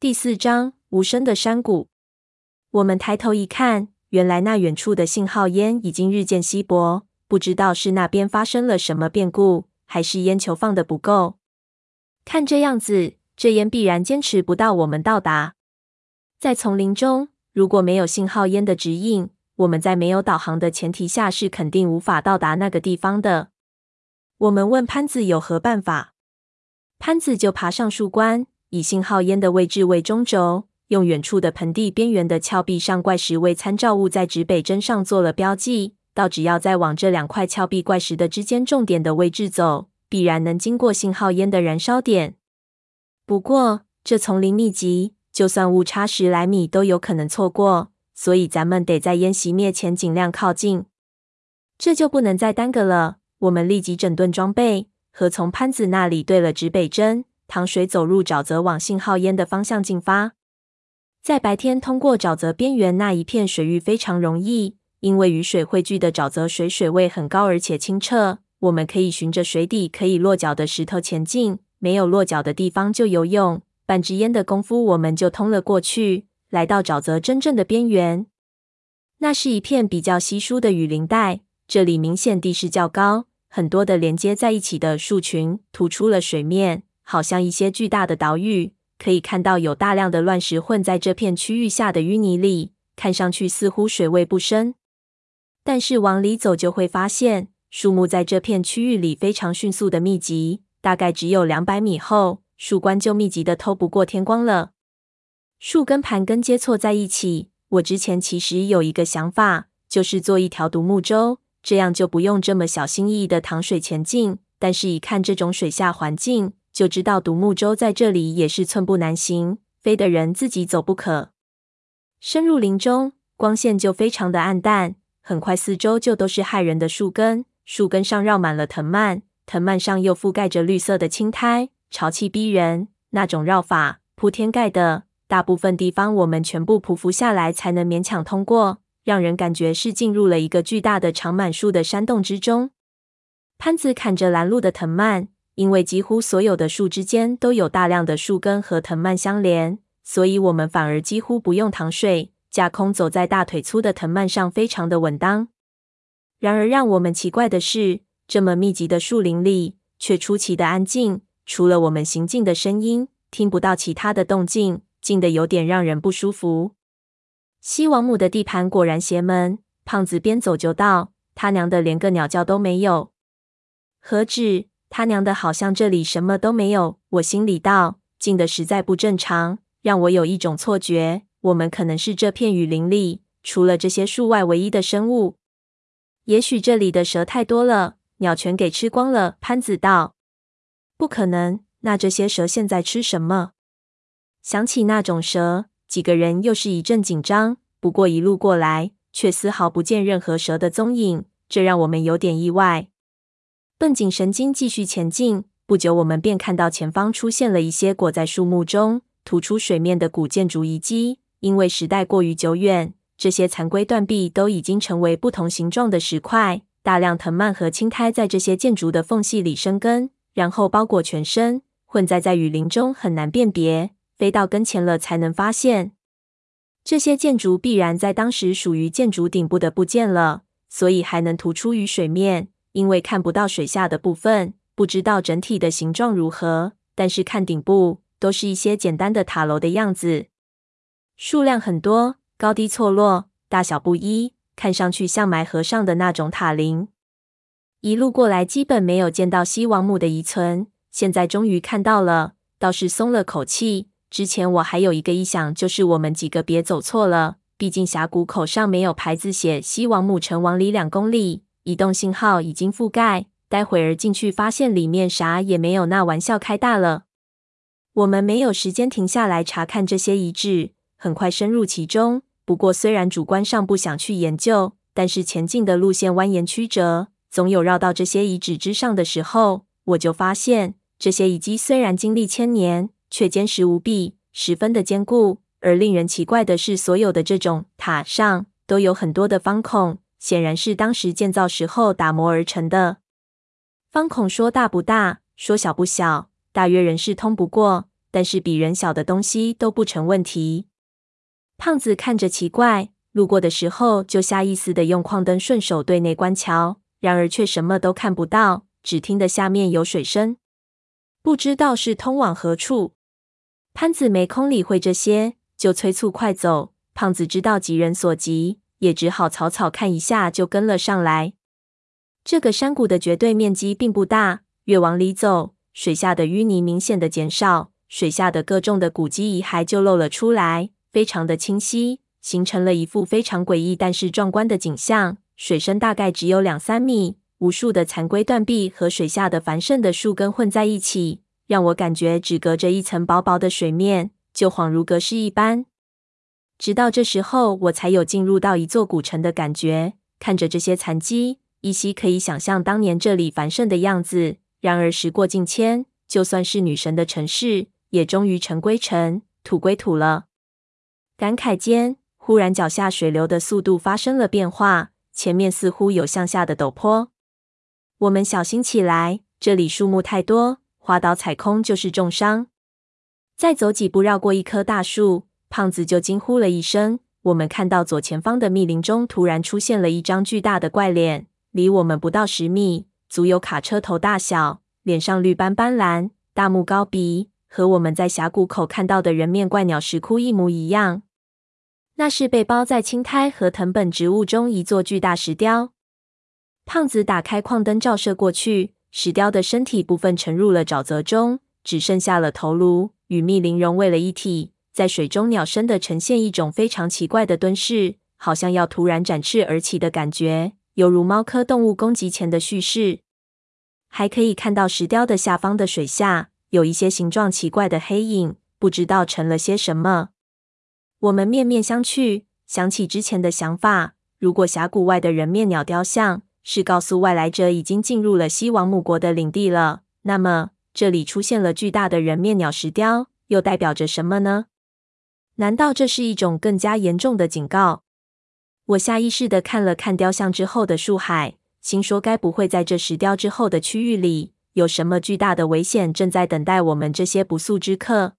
第四章无声的山谷。我们抬头一看，原来那远处的信号烟已经日渐稀薄，不知道是那边发生了什么变故，还是烟球放的不够。看这样子，这烟必然坚持不到我们到达。在丛林中，如果没有信号烟的指引，我们在没有导航的前提下是肯定无法到达那个地方的。我们问潘子有何办法，潘子就爬上树冠。以信号烟的位置为中轴，用远处的盆地边缘的峭壁上怪石为参照物，在指北针上做了标记。到只要再往这两块峭壁怪石的之间重点的位置走，必然能经过信号烟的燃烧点。不过这丛林密集，就算误差十来米都有可能错过，所以咱们得在烟熄灭前尽量靠近。这就不能再耽搁了。我们立即整顿装备，和从潘子那里对了指北针。淌水走入沼泽，往信号烟的方向进发。在白天通过沼泽边缘那一片水域非常容易，因为雨水汇聚的沼泽水水位很高，而且清澈。我们可以循着水底可以落脚的石头前进，没有落脚的地方就游泳。半支烟的功夫，我们就通了过去，来到沼泽真正的边缘。那是一片比较稀疏的雨林带，这里明显地势较高，很多的连接在一起的树群突出了水面。好像一些巨大的岛屿，可以看到有大量的乱石混在这片区域下的淤泥里，看上去似乎水位不深。但是往里走就会发现，树木在这片区域里非常迅速的密集，大概只有两百米后，树冠就密集的透不过天光了。树根盘根接错在一起。我之前其实有一个想法，就是做一条独木舟，这样就不用这么小心翼翼的淌水前进。但是，一看这种水下环境，就知道独木舟在这里也是寸步难行，非得人自己走不可。深入林中，光线就非常的暗淡，很快四周就都是骇人的树根，树根上绕满了藤蔓，藤蔓上又覆盖着绿色的青苔，潮气逼人。那种绕法铺天盖的，大部分地方我们全部匍匐下来才能勉强通过，让人感觉是进入了一个巨大的长满树的山洞之中。潘子砍着拦路的藤蔓。因为几乎所有的树之间都有大量的树根和藤蔓相连，所以我们反而几乎不用躺睡，架空走在大腿粗的藤蔓上，非常的稳当。然而让我们奇怪的是，这么密集的树林里却出奇的安静，除了我们行进的声音，听不到其他的动静，静得有点让人不舒服。西王母的地盘果然邪门，胖子边走就道：“他娘的，连个鸟叫都没有，何止？”他娘的，好像这里什么都没有。我心里道，静的实在不正常，让我有一种错觉，我们可能是这片雨林里除了这些树外唯一的生物。也许这里的蛇太多了，鸟全给吃光了。潘子道：“不可能，那这些蛇现在吃什么？”想起那种蛇，几个人又是一阵紧张。不过一路过来，却丝毫不见任何蛇的踪影，这让我们有点意外。绷紧神经，继续前进。不久，我们便看到前方出现了一些裹在树木中、突出水面的古建筑遗迹。因为时代过于久远，这些残垣断壁都已经成为不同形状的石块。大量藤蔓和青苔在这些建筑的缝隙里生根，然后包裹全身，混在在雨林中，很难辨别。飞到跟前了，才能发现这些建筑必然在当时属于建筑顶部的部件了，所以还能突出于水面。因为看不到水下的部分，不知道整体的形状如何，但是看顶部都是一些简单的塔楼的样子，数量很多，高低错落，大小不一，看上去像埋河上的那种塔林。一路过来，基本没有见到西王母的遗存，现在终于看到了，倒是松了口气。之前我还有一个臆想，就是我们几个别走错了，毕竟峡谷口上没有牌子写西王母城往里两公里。移动信号已经覆盖，待会儿进去发现里面啥也没有，那玩笑开大了。我们没有时间停下来查看这些遗址，很快深入其中。不过虽然主观上不想去研究，但是前进的路线蜿蜒曲折，总有绕到这些遗址之上的时候。我就发现，这些遗迹虽然经历千年，却坚实无比，十分的坚固。而令人奇怪的是，所有的这种塔上都有很多的方孔。显然是当时建造时候打磨而成的。方孔说大不大，说小不小，大约人是通不过。但是比人小的东西都不成问题。胖子看着奇怪，路过的时候就下意识的用矿灯顺手对内观瞧，然而却什么都看不到，只听得下面有水声，不知道是通往何处。潘子没空理会这些，就催促快走。胖子知道急人所急，也只好草草看一下就跟了上来。这个山谷的绝对面积并不大，越往里走，水下的淤泥明显的减少，水下的各种的古迹遗骸就露了出来，非常的清晰，形成了一幅非常诡异但是壮观的景象。水深大概只有两三米，无数的残垣断壁和水下的繁盛的树根混在一起，让我感觉只隔着一层薄薄的水面，就恍如隔世一般。直到这时候，我才有进入到一座古城的感觉。看着这些残迹，依稀可以想象当年这里繁盛的样子。然而时过境迁，就算是女神的城市，也终于尘归尘，土归土了。感慨间，忽然脚下水流的速度发生了变化，前面似乎有向下的陡坡。我们小心起来，这里树木太多，滑倒踩空就是重伤。再走几步，绕过一棵大树。胖子就惊呼了一声。我们看到左前方的密林中突然出现了一张巨大的怪脸，离我们不到十米，足有卡车头大小，脸上绿斑斑蓝，大目高鼻，和我们在峡谷口看到的人面怪鸟石窟一模一样。那是被包在青苔和藤本植物中一座巨大石雕。胖子打开矿灯照射过去，石雕的身体部分沉入了沼泽中，只剩下了头颅，与密林融为了一体。在水中鸟身的呈现一种非常奇怪的蹲势，好像要突然展翅而起的感觉，犹如猫科动物攻击前的蓄势。还可以看到石雕的下方的水下有一些形状奇怪的黑影，不知道沉了些什么。我们面面相觑，想起之前的想法：如果峡谷外的人面鸟雕像是告诉外来者已经进入了西王母国的领地了，那么这里出现了巨大的人面鸟石雕，又代表着什么呢？难道这是一种更加严重的警告？我下意识的看了看雕像之后的树海，心说该不会在这石雕之后的区域里有什么巨大的危险正在等待我们这些不速之客？